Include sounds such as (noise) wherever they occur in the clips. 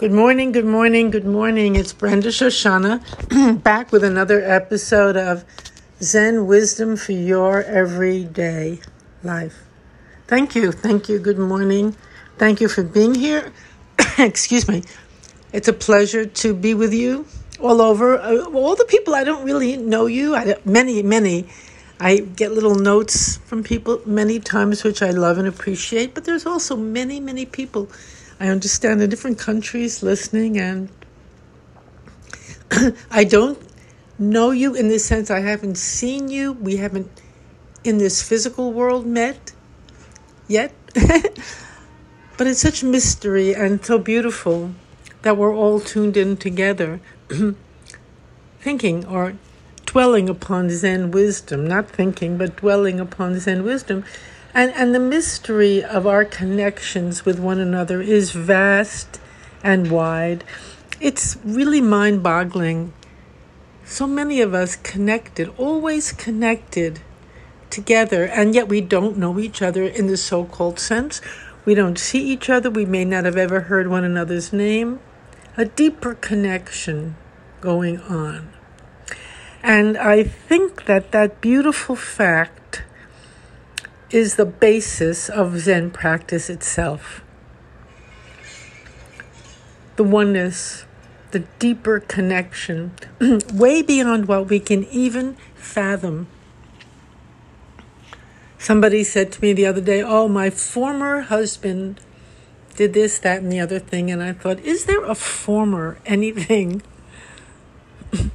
Good morning, good morning, good morning. It's Brenda Shoshanna (clears throat) back with another episode of Zen Wisdom for Your Everyday Life. Thank you, thank you, good morning. Thank you for being here. (clears throat) Excuse me. It's a pleasure to be with you all over. Uh, all the people I don't really know you, I, many, many. I get little notes from people many times, which I love and appreciate, but there's also many, many people I understand the different countries listening, and (clears throat) I don't know you in the sense I haven't seen you. We haven't in this physical world met yet. (laughs) but it's such mystery and so beautiful that we're all tuned in together, (clears throat) thinking or dwelling upon Zen wisdom, not thinking, but dwelling upon Zen wisdom. And, and the mystery of our connections with one another is vast and wide. It's really mind boggling. So many of us connected, always connected together, and yet we don't know each other in the so called sense. We don't see each other. We may not have ever heard one another's name. A deeper connection going on. And I think that that beautiful fact is the basis of Zen practice itself. The oneness, the deeper connection, (clears throat) way beyond what we can even fathom. Somebody said to me the other day, Oh, my former husband did this, that, and the other thing. And I thought, Is there a former anything? (laughs)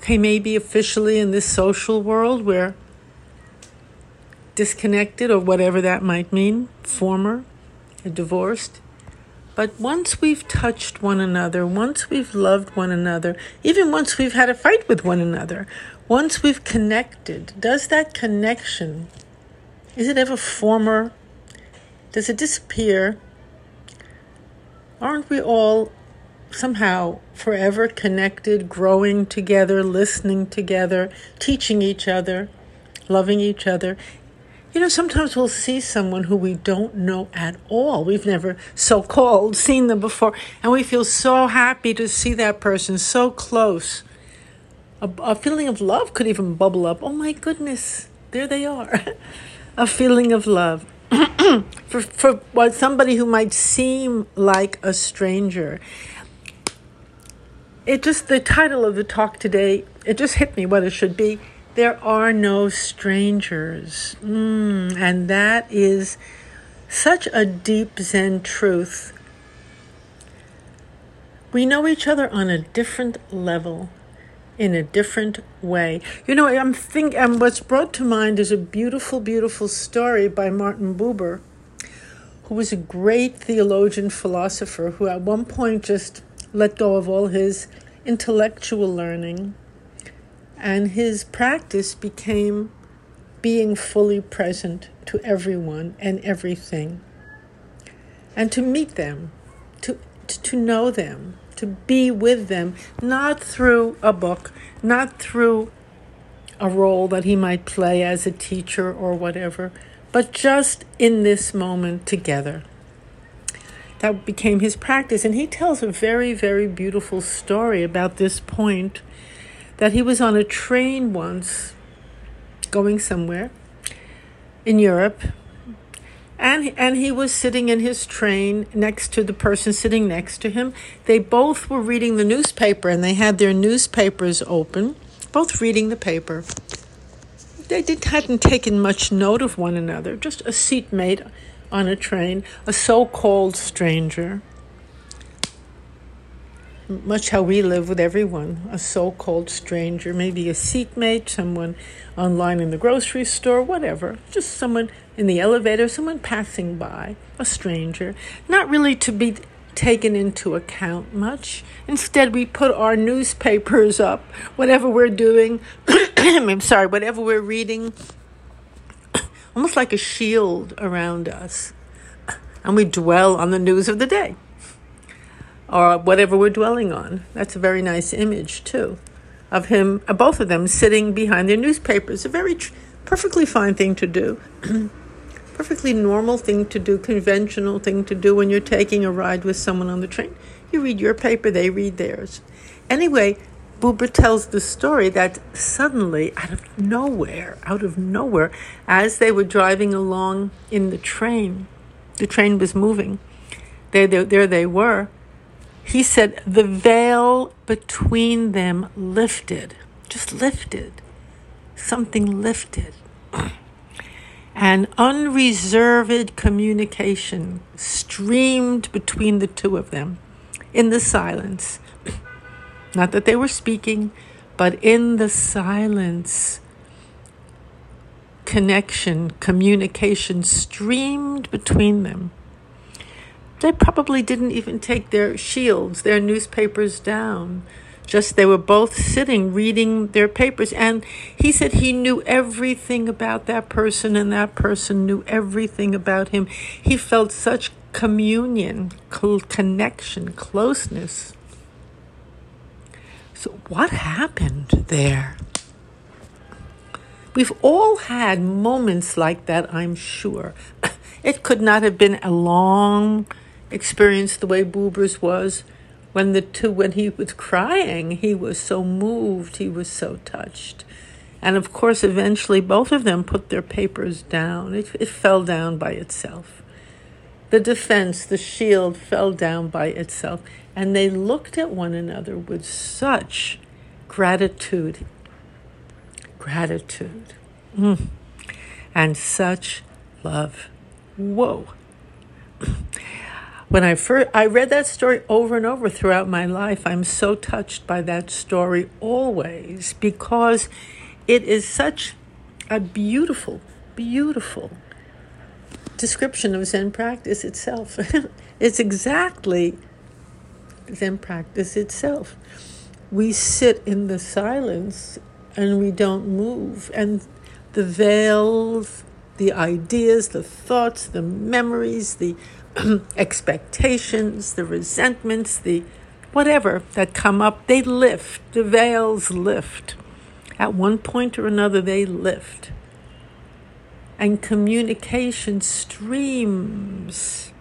okay, maybe officially in this social world where disconnected or whatever that might mean, former, divorced. But once we've touched one another, once we've loved one another, even once we've had a fight with one another, once we've connected, does that connection, is it ever former? Does it disappear? Aren't we all somehow forever connected, growing together, listening together, teaching each other, loving each other? You know, sometimes we'll see someone who we don't know at all. We've never so called seen them before, and we feel so happy to see that person so close. A, a feeling of love could even bubble up. Oh my goodness, there they are. (laughs) a feeling of love. (clears throat) for, for what somebody who might seem like a stranger. It just, the title of the talk today, it just hit me what it should be there are no strangers. Mm, and that is such a deep Zen truth. We know each other on a different level, in a different way. You know, I'm think um, what's brought to mind is a beautiful, beautiful story by Martin Buber, who was a great theologian philosopher who at one point just let go of all his intellectual learning and his practice became being fully present to everyone and everything. And to meet them, to, to know them, to be with them, not through a book, not through a role that he might play as a teacher or whatever, but just in this moment together. That became his practice. And he tells a very, very beautiful story about this point that he was on a train once going somewhere in Europe and and he was sitting in his train next to the person sitting next to him. They both were reading the newspaper and they had their newspapers open, both reading the paper. They did, hadn't taken much note of one another, just a seatmate on a train, a so called stranger much how we live with everyone a so called stranger, maybe a seatmate, someone online in the grocery store, whatever, just someone in the elevator, someone passing by, a stranger, not really to be taken into account much. Instead, we put our newspapers up, whatever we're doing, (coughs) I'm sorry, whatever we're reading, (coughs) almost like a shield around us. (coughs) And we dwell on the news of the day or whatever we're dwelling on. That's a very nice image, too, of him, uh, both of them sitting behind their newspapers. A very tr- perfectly fine thing to do. (clears throat) perfectly normal thing to do, conventional thing to do when you're taking a ride with someone on the train. You read your paper, they read theirs. Anyway, Buber tells the story that suddenly, out of nowhere, out of nowhere, as they were driving along in the train, the train was moving. There, there, there they were. He said the veil between them lifted, just lifted. Something lifted. (clears throat) and unreserved communication streamed between the two of them in the silence. (clears throat) Not that they were speaking, but in the silence, connection, communication streamed between them. They probably didn't even take their shields, their newspapers down. Just they were both sitting reading their papers. And he said he knew everything about that person, and that person knew everything about him. He felt such communion, connection, closeness. So, what happened there? We've all had moments like that, I'm sure. (coughs) It could not have been a long experience the way Buber's was when the two when he was crying, he was so moved, he was so touched. And of course, eventually, both of them put their papers down. It, it fell down by itself. The defense, the shield, fell down by itself. And they looked at one another with such gratitude. Gratitude. Mm. And such love. Whoa. When I first I read that story over and over throughout my life, I'm so touched by that story always because it is such a beautiful, beautiful description of Zen practice itself. (laughs) it's exactly Zen practice itself. We sit in the silence and we don't move, and the veils, the ideas, the thoughts, the memories, the (clears throat) expectations, the resentments, the whatever that come up, they lift. The veils lift. At one point or another, they lift. And communication streams.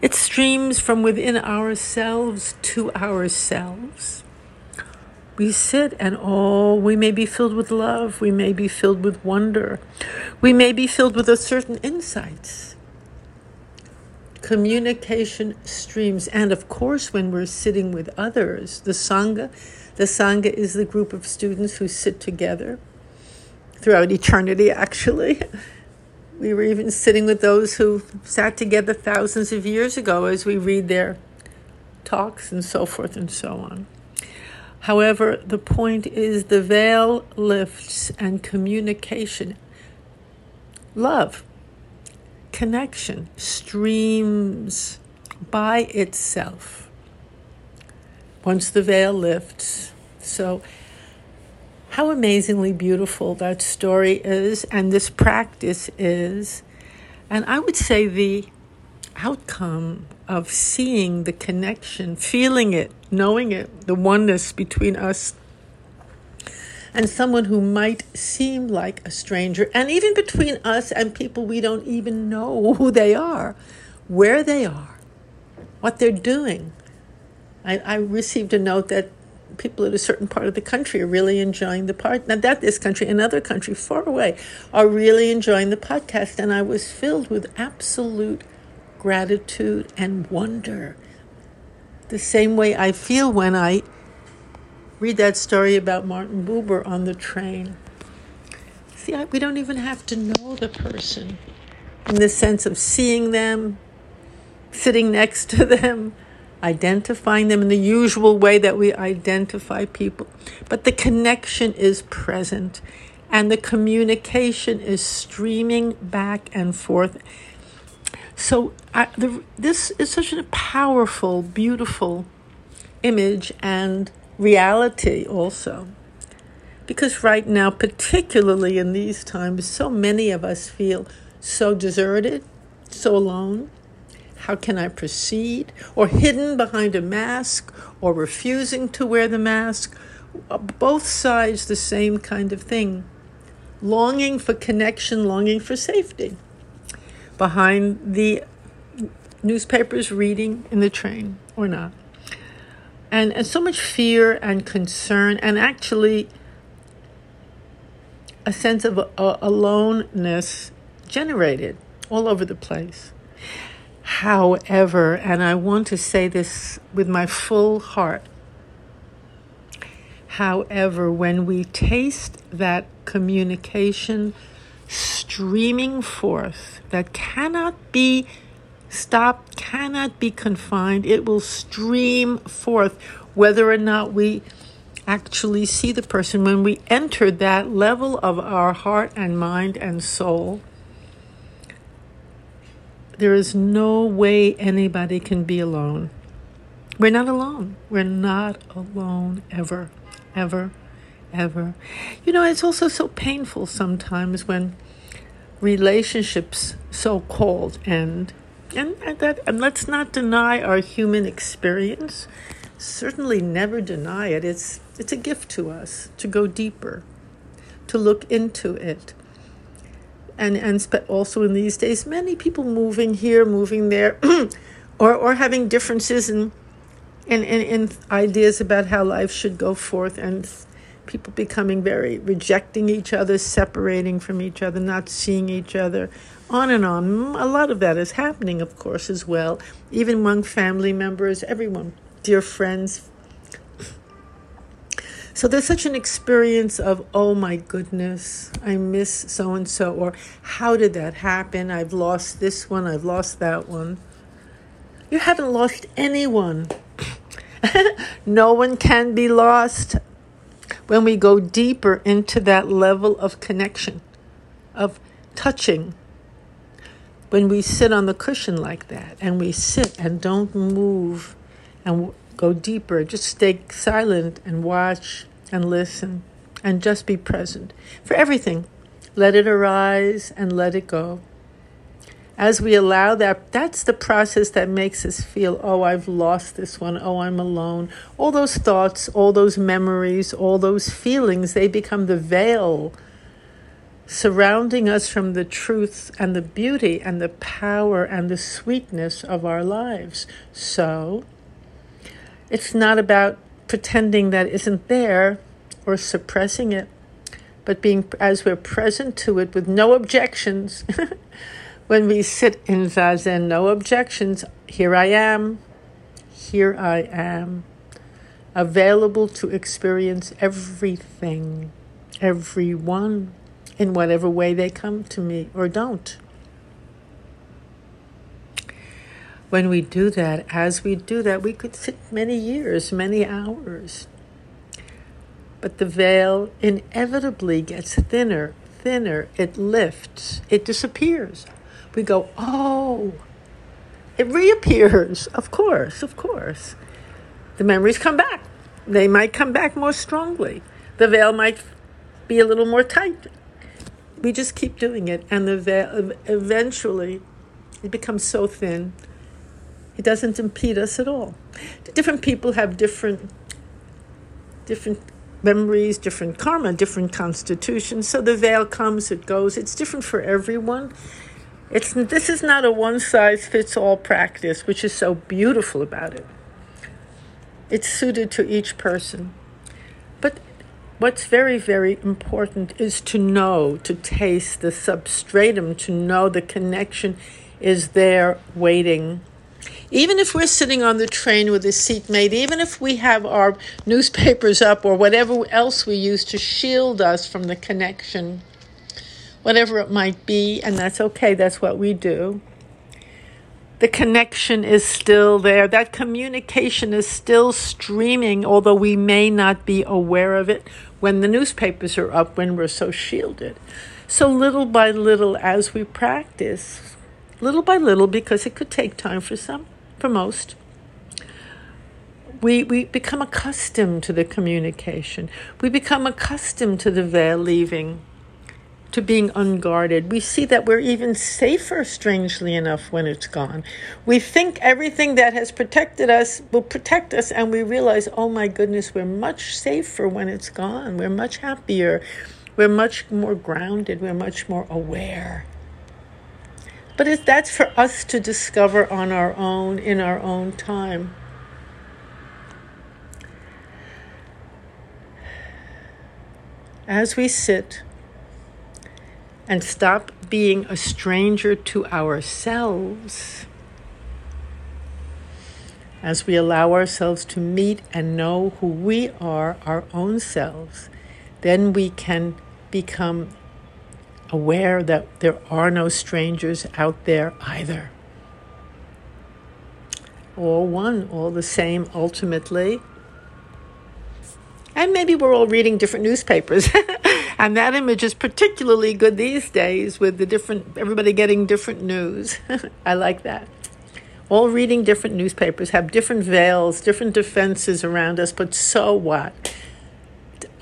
It streams from within ourselves to ourselves. We sit and oh, we may be filled with love, we may be filled with wonder, we may be filled with a certain insights communication streams. And of course, when we're sitting with others, the Sangha, the Sangha is the group of students who sit together throughout eternity, actually. We were even sitting with those who sat together thousands of years ago as we read their talks and so forth and so on. However, the point is the veil lifts and communication, love, connection streams by itself once the veil lifts. So, how amazingly beautiful that story is, and this practice is. And I would say the outcome of seeing the connection, feeling it, knowing it, the oneness between us and someone who might seem like a stranger, and even between us and people we don't even know (laughs) who they are, where they are, what they're doing. I, I received a note that people in a certain part of the country are really enjoying the part not that this country another country far away are really enjoying the podcast and i was filled with absolute gratitude and wonder the same way i feel when i read that story about Martin Buber on the train. See, I, we don't even have to know the person in the sense of seeing them, sitting next to them, identifying them in the usual way that we identify people. But the connection is present and the communication is streaming back and forth. So, I, the, this is such a powerful, beautiful image and reality also. Because right now, particularly in these times, so many of us feel so deserted, so alone. How can I proceed? Or hidden behind a mask, or refusing to wear the mask. Uh, both sides, the same kind of thing. Longing for connection, longing for safety. behind the newspapers reading in the train or not. And, and so much fear and concern, and actually a sense of uh, aloneness generated all over the place. However, and I want to say this with my full heart, however, when we taste that communication streaming forth that cannot be stopped, cannot be confined, it will stream forth whether or not we actually see the person. When we enter that level of our heart and mind and soul, there is no way anybody can be alone. We're not alone. We're not alone ever, ever, ever. You know, it's also so painful sometimes when relationships, so called, end. And, that and let's not deny our human experience. Certainly never deny it. It's it's a gift to us to go deeper, to look into it and and also in these days, many people moving here, moving there, (clears throat) or or having differences in, in in in ideas about how life should go forth, and people becoming very rejecting each other, separating from each other, not seeing each other, on and on. A lot of that is happening, of course, as well, even among family members, everyone, dear friends, so there's such an experience of, oh my goodness, I miss so and so, or how did that happen? I've lost this one, I've lost that one. You haven't lost anyone. (laughs) no one can be lost when we go deeper into that level of connection, of touching. When we sit on the cushion like that and we sit and don't move and go deeper. Just stay silent and watch and listen and just be present for everything. Let it arise and let it go. As we allow that, that's the process that makes us feel, oh, I've lost this one. Oh, I'm alone. All those thoughts, all those memories, all those feelings, they become the veil surrounding us from the truth and the beauty and the power and the sweetness of our lives. So, it's not about pretending that isn't there or suppressing it, but being as we're present to it with no objections. (laughs) when we sit in zazen, no objections. Here I am. Here I am. Available to experience everything, everyone, in whatever way they come to me or don't. when we do that, as we do that, we could sit many years, many hours. But the veil inevitably gets thinner, thinner. It lifts, it disappears. We go, oh, it reappears. Of course, of course. The memories come back. They might come back more strongly. The veil might be a little more tight. We just keep doing it, and the veil eventually it becomes so thin it doesn't impede us at all. Different people have different different memories, different karma, different constitutions. So the veil comes, it goes. It's different for everyone. It's this is not a one size fits all practice, which is so beautiful about it. It's suited to each person. But what's very, very important is to know, to taste the substratum, to know the connection is there waiting even if we're sitting on the train with a seatmate, even if we have our newspapers up or whatever else we use to shield us from the connection, whatever it might be, and that's okay, that's what we do. The connection is still there. That communication is still streaming, although we may not be aware of it when the newspapers are up, when we're so shielded. So, little by little, as we practice, little by little, because it could take time for some, for most, we, we become accustomed to the communication. We become accustomed to the veil leaving, to being unguarded. We see that we're even safer, strangely enough, when it's gone. We think everything that has protected us will protect us, and we realize, oh my goodness, we're much safer when it's gone. We're much happier. We're much more grounded. We're much more aware. But it's, that's for us to discover on our own, in our own time. As we sit and stop being a stranger to ourselves, as we allow ourselves to meet and know who we are, our own selves, then we can become aware that there are no strangers out there either. All one, all the same, ultimately. And maybe we're all reading different newspapers. (laughs) and that image is particularly good these days with the different, everybody getting different news. (laughs) I like that. All reading different newspapers, have different veils, different defenses around us, but so what?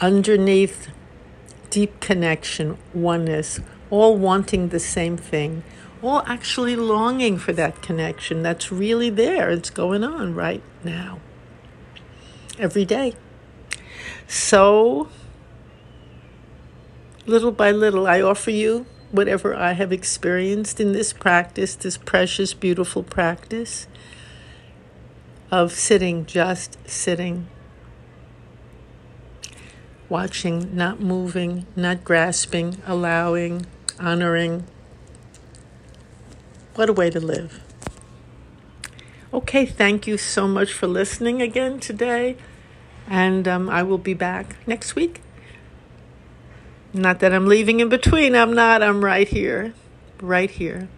Underneath deep connection, oneness, all wanting the same thing, all actually longing for that connection that's really there. It's going on right now, every day. So, little by little, I offer you whatever I have experienced in this practice, this precious, beautiful practice of sitting, just sitting watching, not moving, not grasping, allowing, honoring. What a way to live. Okay, thank you so much for listening again today. And um, I will be back next week. Not that I'm leaving in between, I'm not. I'm right here. Right here.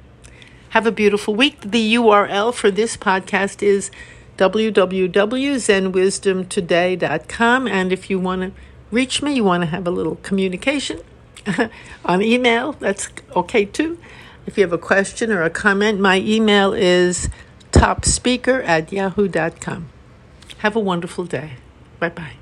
Have a beautiful week. The URL for this podcast is www.zenwisdomtoday.com. And if you want to reach me, you want to have a little communication (laughs) on email, that's okay too. If you have a question or a comment, my email is topspeaker at yahoo.com. Have a wonderful day. Bye bye.